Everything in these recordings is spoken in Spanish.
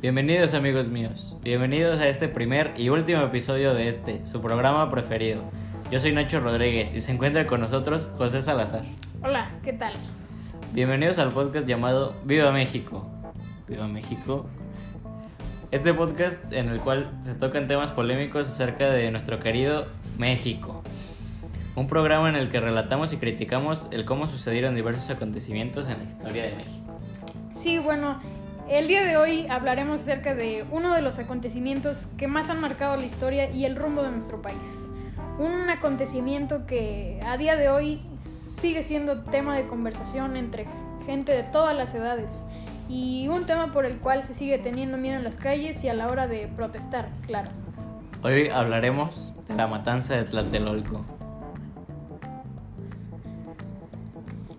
Bienvenidos amigos míos, bienvenidos a este primer y último episodio de este, su programa preferido. Yo soy Nacho Rodríguez y se encuentra con nosotros José Salazar. Hola, ¿qué tal? Bienvenidos al podcast llamado Viva México. Viva México. Este podcast en el cual se tocan temas polémicos acerca de nuestro querido México. Un programa en el que relatamos y criticamos el cómo sucedieron diversos acontecimientos en la historia de México. Sí, bueno, el día de hoy hablaremos acerca de uno de los acontecimientos que más han marcado la historia y el rumbo de nuestro país. Un acontecimiento que a día de hoy sigue siendo tema de conversación entre gente de todas las edades y un tema por el cual se sigue teniendo miedo en las calles y a la hora de protestar, claro. Hoy hablaremos de la matanza de Tlatelolco.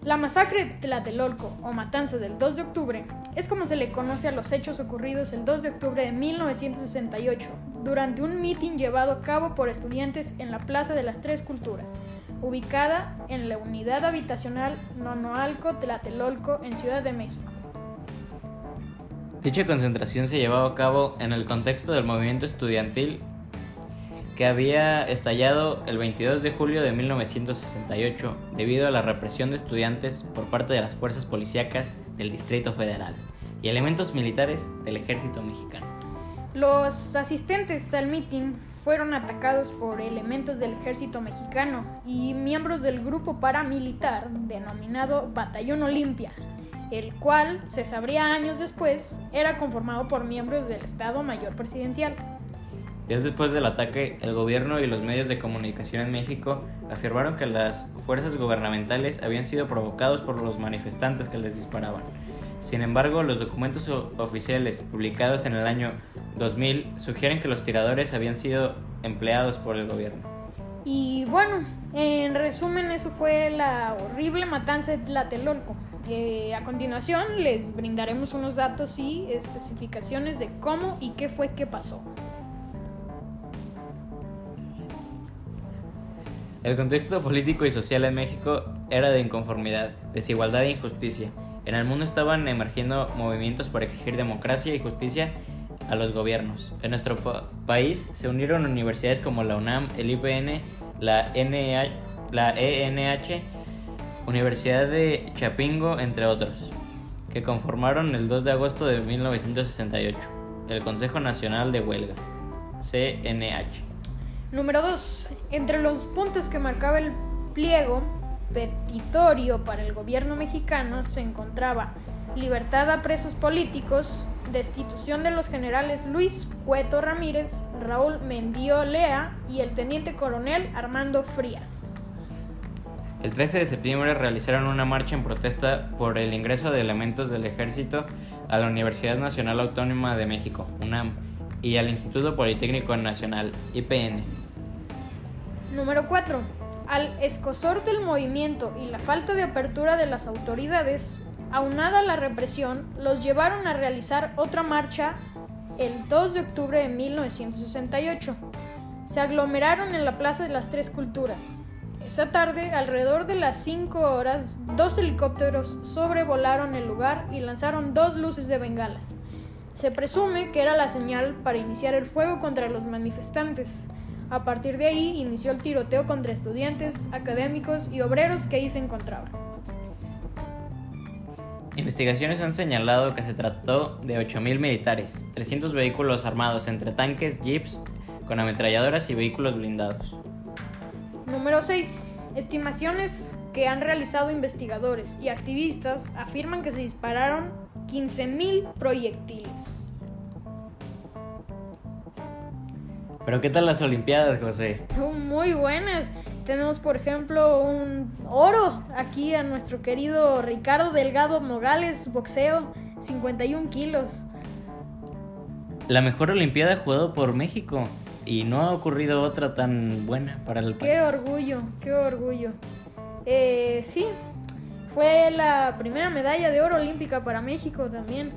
La masacre de Tlatelolco o matanza del 2 de octubre es como se le conoce a los hechos ocurridos el 2 de octubre de 1968 durante un mitin llevado a cabo por estudiantes en la Plaza de las Tres Culturas, ubicada en la unidad habitacional Nonoalco Tlatelolco en Ciudad de México. Dicha concentración se llevaba a cabo en el contexto del movimiento estudiantil que había estallado el 22 de julio de 1968 debido a la represión de estudiantes por parte de las fuerzas policíacas del Distrito Federal y elementos militares del ejército mexicano. Los asistentes al mitin fueron atacados por elementos del ejército mexicano y miembros del grupo paramilitar denominado Batallón Olimpia, el cual, se sabría años después, era conformado por miembros del Estado Mayor Presidencial. Días después del ataque, el gobierno y los medios de comunicación en México afirmaron que las fuerzas gubernamentales habían sido provocados por los manifestantes que les disparaban. Sin embargo, los documentos oficiales publicados en el año 2000 sugieren que los tiradores habían sido empleados por el gobierno. Y bueno, en resumen, eso fue la horrible matanza de Tlatelolco. Eh, a continuación les brindaremos unos datos y especificaciones de cómo y qué fue que pasó. El contexto político y social en México era de inconformidad, desigualdad e injusticia. En el mundo estaban emergiendo movimientos para exigir democracia y justicia a los gobiernos. En nuestro país se unieron universidades como la UNAM, el IPN, la, NH, la ENH, Universidad de Chapingo, entre otros, que conformaron el 2 de agosto de 1968 el Consejo Nacional de Huelga, CNH. Número 2. Entre los puntos que marcaba el pliego petitorio para el gobierno mexicano se encontraba libertad a presos políticos, destitución de los generales Luis Cueto Ramírez, Raúl Mendiolea y el teniente coronel Armando Frías. El 13 de septiembre realizaron una marcha en protesta por el ingreso de elementos del ejército a la Universidad Nacional Autónoma de México, UNAM, y al Instituto Politécnico Nacional, IPN. Número 4. Al escosor del movimiento y la falta de apertura de las autoridades, aunada la represión, los llevaron a realizar otra marcha el 2 de octubre de 1968. Se aglomeraron en la Plaza de las Tres Culturas. Esa tarde, alrededor de las 5 horas, dos helicópteros sobrevolaron el lugar y lanzaron dos luces de bengalas. Se presume que era la señal para iniciar el fuego contra los manifestantes. A partir de ahí inició el tiroteo contra estudiantes, académicos y obreros que ahí se encontraban. Investigaciones han señalado que se trató de 8.000 militares, 300 vehículos armados entre tanques, jeeps, con ametralladoras y vehículos blindados. Número 6. Estimaciones que han realizado investigadores y activistas afirman que se dispararon 15.000 proyectiles. Pero ¿qué tal las Olimpiadas, José? Muy buenas. Tenemos, por ejemplo, un oro aquí a nuestro querido Ricardo Delgado Nogales, boxeo, 51 kilos. La mejor Olimpiada jugado por México y no ha ocurrido otra tan buena para el país. Qué orgullo, qué orgullo. Eh, sí, fue la primera medalla de oro olímpica para México también.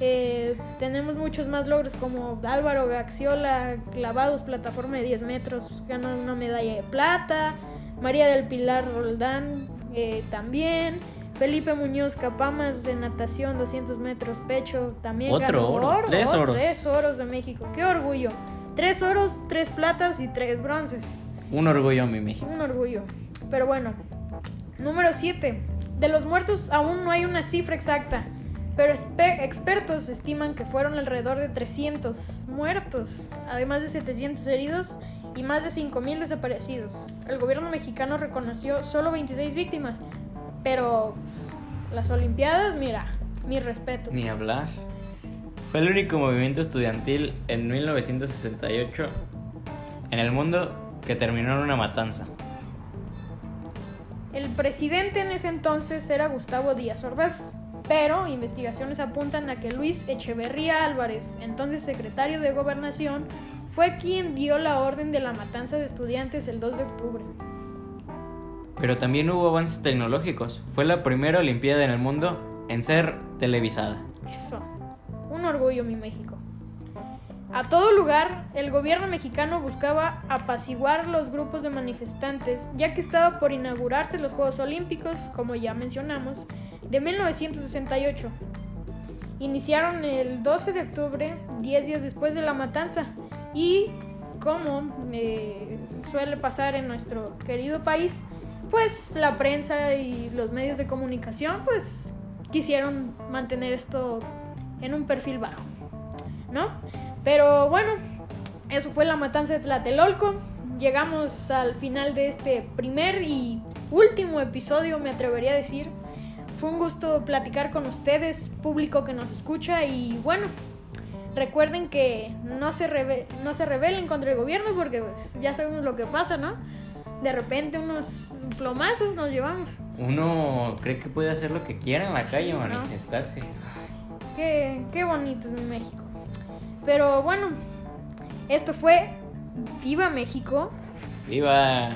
Eh, tenemos muchos más logros como Álvaro Gaxiola, clavados, plataforma de 10 metros, ganó una medalla de plata. María del Pilar Roldán eh, también. Felipe Muñoz Capamas de natación 200 metros pecho también Otro ganó oro, tres oros. tres oros de México qué orgullo tres oros tres platas y tres bronces Un orgullo mi México. un orgullo pero bueno número 7 de los muertos aún no hay una cifra exacta pero expertos estiman que fueron alrededor de 300 muertos además de 700 heridos y más de 5.000 desaparecidos el gobierno mexicano reconoció solo 26 víctimas pero las Olimpiadas, mira, mis respetos. Ni hablar. Fue el único movimiento estudiantil en 1968 en el mundo que terminó en una matanza. El presidente en ese entonces era Gustavo Díaz Ordaz, pero investigaciones apuntan a que Luis Echeverría Álvarez, entonces secretario de Gobernación, fue quien dio la orden de la matanza de estudiantes el 2 de octubre. Pero también hubo avances tecnológicos. Fue la primera Olimpiada en el mundo en ser televisada. Eso, un orgullo mi México. A todo lugar, el gobierno mexicano buscaba apaciguar los grupos de manifestantes, ya que estaba por inaugurarse los Juegos Olímpicos, como ya mencionamos, de 1968. Iniciaron el 12 de octubre, 10 días después de la matanza, y como eh, suele pasar en nuestro querido país, pues la prensa y los medios de comunicación pues quisieron mantener esto en un perfil bajo, ¿no? Pero bueno, eso fue la matanza de Tlatelolco. Llegamos al final de este primer y último episodio, me atrevería a decir. Fue un gusto platicar con ustedes, público que nos escucha y bueno, recuerden que no se, rebe- no se rebelen contra el gobierno porque pues, ya sabemos lo que pasa, ¿no? De repente unos plomazos nos llevamos. Uno cree que puede hacer lo que quiera en la calle, Sí, ¿no? manifestarse. Qué, qué bonito es mi México. Pero bueno, esto fue Viva México. ¡Viva!